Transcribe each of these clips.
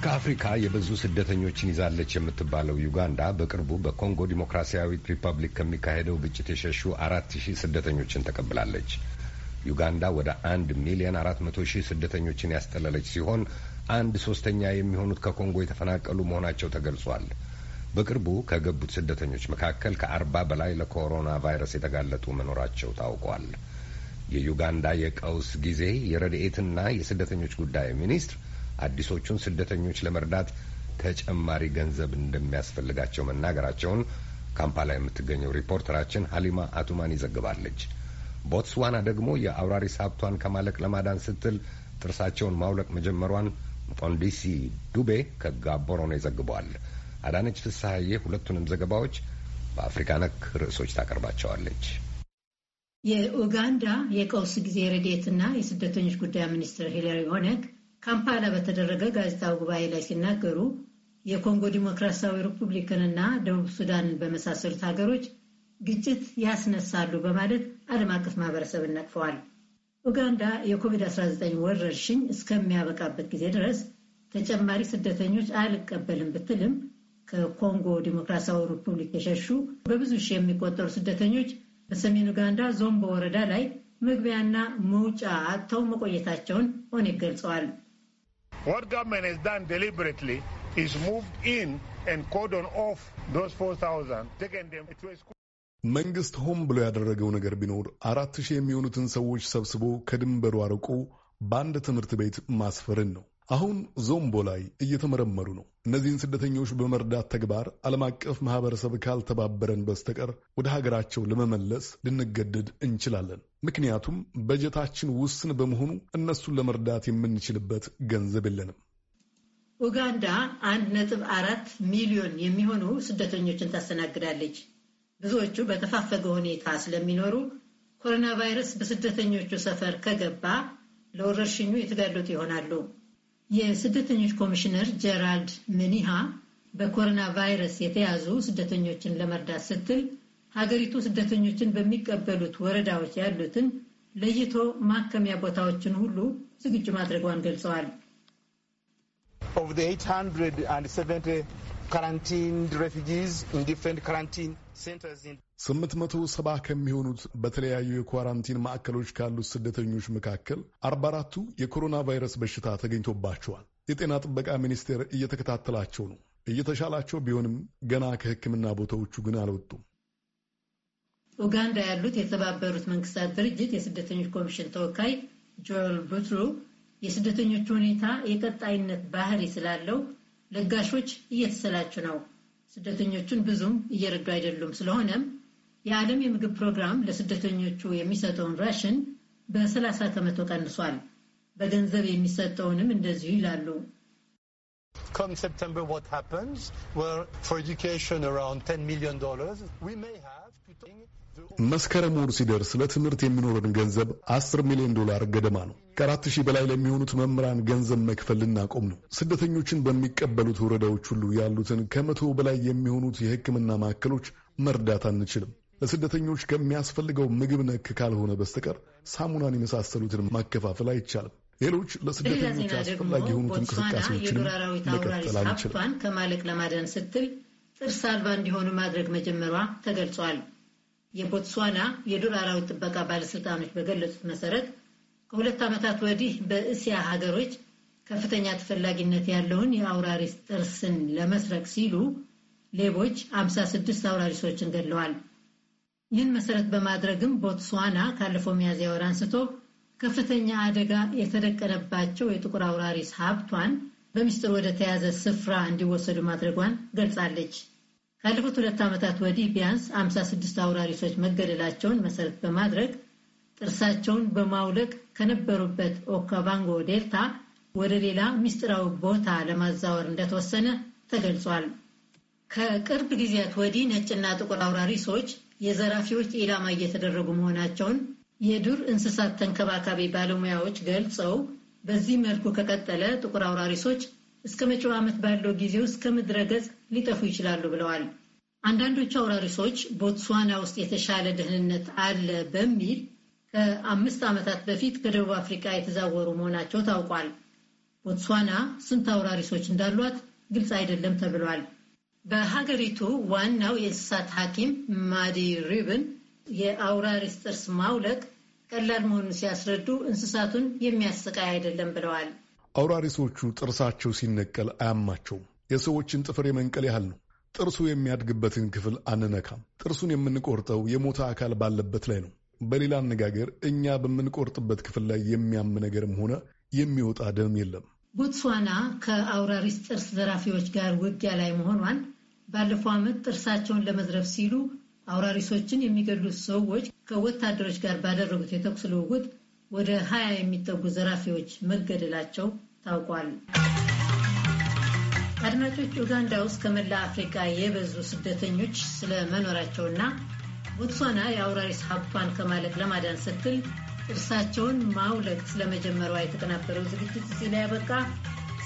ከአፍሪካ የብዙ ስደተኞችን ይዛለች የምትባለው ዩጋንዳ በቅርቡ በኮንጎ ዲሞክራሲያዊት ሪፐብሊክ ከሚካሄደው ግጭት የሸሹ አራት ሺህ ስደተኞችን ተቀብላለች። ዩጋንዳ ወደ አንድ ሚሊዮን አራት መቶ ሺህ ስደተኞችን ያስጠለለች ሲሆን አንድ ሶስተኛ የሚሆኑት ከኮንጎ የተፈናቀሉ መሆናቸው ተገልጿል። በቅርቡ ከገቡት ስደተኞች መካከል ከአርባ በላይ ለኮሮና ቫይረስ የተጋለጡ መኖራቸው ታውቋል። የዩጋንዳ የቀውስ ጊዜ የረድኤትና የስደተኞች ጉዳይ ሚኒስትር አዲሶቹን ስደተኞች ለመርዳት ተጨማሪ ገንዘብ እንደሚያስፈልጋቸው መናገራቸውን ካምፓላ የምትገኘው ሪፖርተራችን ሀሊማ አቱማን ይዘግባለች። ቦትስዋና ደግሞ የአውራሪስ ሀብቷን ከማለቅ ለማዳን ስትል ጥርሳቸውን ማውለቅ መጀመሯን ጦንዲሲ ዱቤ ከጋቦሮኖ ይዘግበዋል። አዳነች ፍስሐዬ ሁለቱንም ዘገባዎች በአፍሪካ ነክ ርዕሶች ታቀርባቸዋለች። የኡጋንዳ የቀውስ ጊዜ ረድኤትና የስደተኞች ጉዳይ ሚኒስትር ሂለሪ ኦነግ ካምፓላ በተደረገ ጋዜጣዊ ጉባኤ ላይ ሲናገሩ የኮንጎ ዲሞክራሲያዊ ሪፑብሊክንና ደቡብ ሱዳንን በመሳሰሉት ሀገሮች ግጭት ያስነሳሉ በማለት ዓለም አቀፍ ማህበረሰብን ነቅፈዋል። ኡጋንዳ የኮቪድ-19 ወረርሽኝ እስከሚያበቃበት ጊዜ ድረስ ተጨማሪ ስደተኞች አልቀበልም ብትልም ከኮንጎ ዲሞክራሲያዊ ሪፑብሊክ የሸሹ በብዙ ሺህ የሚቆጠሩ ስደተኞች በሰሜን ኡጋንዳ ዞምቦ ወረዳ ላይ መግቢያና መውጫ አጥተው መቆየታቸውን ኦኔግ ገልጸዋል። What government has done deliberately is moved in and cordon off those 4,000, taken them to a school. መንግስት ሆን ብሎ ያደረገው ነገር ቢኖር አራት ሺህ የሚሆኑትን ሰዎች ሰብስቦ ከድንበሩ አርቆ በአንድ ትምህርት ቤት ማስፈርን ነው። አሁን ዞምቦ ላይ እየተመረመሩ ነው። እነዚህን ስደተኞች በመርዳት ተግባር ዓለም አቀፍ ማህበረሰብ ካልተባበረን በስተቀር ወደ ሀገራቸው ለመመለስ ልንገደድ እንችላለን። ምክንያቱም በጀታችን ውስን በመሆኑ እነሱን ለመርዳት የምንችልበት ገንዘብ የለንም። ኡጋንዳ አንድ ነጥብ አራት ሚሊዮን የሚሆኑ ስደተኞችን ታስተናግዳለች። ብዙዎቹ በተፋፈገ ሁኔታ ስለሚኖሩ ኮሮና ቫይረስ በስደተኞቹ ሰፈር ከገባ ለወረርሽኙ የተጋለጡ ይሆናሉ። የስደተኞች ኮሚሽነር ጀራልድ ምኒሃ በኮሮና ቫይረስ የተያዙ ስደተኞችን ለመርዳት ስትል ሀገሪቱ ስደተኞችን በሚቀበሉት ወረዳዎች ያሉትን ለይቶ ማከሚያ ቦታዎችን ሁሉ ዝግጁ ማድረጓን ገልጸዋል። ስምንት መቶ ሰባ ከሚሆኑት በተለያዩ የኳራንቲን ማዕከሎች ካሉት ስደተኞች መካከል አርባ አራቱ የኮሮና ቫይረስ በሽታ ተገኝቶባቸዋል። የጤና ጥበቃ ሚኒስቴር እየተከታተላቸው ነው። እየተሻላቸው ቢሆንም ገና ከሕክምና ቦታዎቹ ግን አልወጡም። ኡጋንዳ ያሉት የተባበሩት መንግስታት ድርጅት የስደተኞች ኮሚሽን ተወካይ ጆል ቡትሩ የስደተኞቹ ሁኔታ የቀጣይነት ባህሪ ስላለው ለጋሾች እየተሰላችሁ ነው ስደተኞቹን ብዙም እየረዱ አይደሉም። ስለሆነም የዓለም የምግብ ፕሮግራም ለስደተኞቹ የሚሰጠውን ራሽን በ30 ከመቶ ቀንሷል። በገንዘብ የሚሰጠውንም እንደዚሁ ይላሉ። መስከረም ወር ሲደርስ ለትምህርት የሚኖረን ገንዘብ አስር ሚሊዮን ዶላር ገደማ ነው። ከአራት ሺህ በላይ ለሚሆኑት መምህራን ገንዘብ መክፈል ልናቆም ነው። ስደተኞችን በሚቀበሉት ወረዳዎች ሁሉ ያሉትን ከመቶ በላይ የሚሆኑት የሕክምና ማዕከሎች መርዳት አንችልም። ለስደተኞች ከሚያስፈልገው ምግብ ነክ ካልሆነ በስተቀር ሳሙናን የመሳሰሉትን ማከፋፈል አይቻልም። ሌሎች ለስደተኞች አስፈላጊ የሆኑት እንቅስቃሴዎችንም መቀጠል አንችልም። ከማለቅ ለማዳን ስትል ጥርስ አልባ እንዲሆኑ ማድረግ መጀመሯ ተገልጿል። የቦትስዋና የዱር አራዊት ጥበቃ ባለስልጣኖች በገለጹት መሰረት ከሁለት ዓመታት ወዲህ በእስያ ሀገሮች ከፍተኛ ተፈላጊነት ያለውን የአውራሪስ ጥርስን ለመስረቅ ሲሉ ሌቦች 56 አውራሪሶችን ገድለዋል። ይህን መሰረት በማድረግም ቦትስዋና ካለፈው ሚያዝያ ወር አንስቶ ከፍተኛ አደጋ የተደቀነባቸው የጥቁር አውራሪስ ሀብቷን በምስጢር ወደ ተያዘ ስፍራ እንዲወሰዱ ማድረጓን ገልጻለች። ካለፉት ሁለት ዓመታት ወዲህ ቢያንስ 56 አውራሪሶች መገደላቸውን መሰረት በማድረግ ጥርሳቸውን በማውለቅ ከነበሩበት ኦካቫንጎ ዴልታ ወደ ሌላ ምስጢራዊ ቦታ ለማዛወር እንደተወሰነ ተገልጿል። ከቅርብ ጊዜያት ወዲህ ነጭና ጥቁር አውራሪሶች የዘራፊዎች ኢላማ እየተደረጉ መሆናቸውን የዱር እንስሳት ተንከባካቢ ባለሙያዎች ገልጸው በዚህ መልኩ ከቀጠለ ጥቁር አውራሪሶች እስከ መጪው ዓመት ባለው ጊዜ ውስጥ ከምድረ ገጽ ሊጠፉ ይችላሉ ብለዋል። አንዳንዶቹ አውራሪሶች ቦትስዋና ውስጥ የተሻለ ደህንነት አለ በሚል ከአምስት ዓመታት በፊት ከደቡብ አፍሪካ የተዛወሩ መሆናቸው ታውቋል። ቦትስዋና ስንት አውራሪሶች እንዳሏት ግልጽ አይደለም ተብሏል። በሀገሪቱ ዋናው የእንስሳት ሐኪም ማዲ ሪብን የአውራሪስ ጥርስ ማውለቅ ቀላል መሆኑን ሲያስረዱ እንስሳቱን የሚያሰቃይ አይደለም ብለዋል። አውራሪሶቹ ጥርሳቸው ሲነቀል አያማቸውም። የሰዎችን ጥፍር የመንቀል ያህል ነው። ጥርሱ የሚያድግበትን ክፍል አንነካም። ጥርሱን የምንቆርጠው የሞተ አካል ባለበት ላይ ነው። በሌላ አነጋገር እኛ በምንቆርጥበት ክፍል ላይ የሚያም ነገርም ሆነ የሚወጣ ደም የለም። ቦትስዋና ከአውራሪስ ጥርስ ዘራፊዎች ጋር ውጊያ ላይ መሆኗን ባለፈው ዓመት ጥርሳቸውን ለመዝረፍ ሲሉ አውራሪሶችን የሚገድሉት ሰዎች ከወታደሮች ጋር ባደረጉት የተኩስ ልውውጥ ወደ ሀያ የሚጠጉ ዘራፊዎች መገደላቸው ታውቋል። አድማጮች፣ ኡጋንዳ ውስጥ ከመላ አፍሪካ የበዙ ስደተኞች ስለመኖራቸውና ቦትስዋና የአውራሪስ ሀብቷን ከማለቅ ለማዳን ስትል ጥርሳቸውን ማውለቅ ስለመጀመሯ የተቀናበረው ዝግጅት እዚህ ላይ ያበቃ።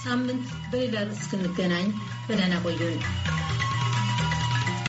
ሳምንት በሌላ ርዕስ እስክንገናኝ በደህና ቆዩን።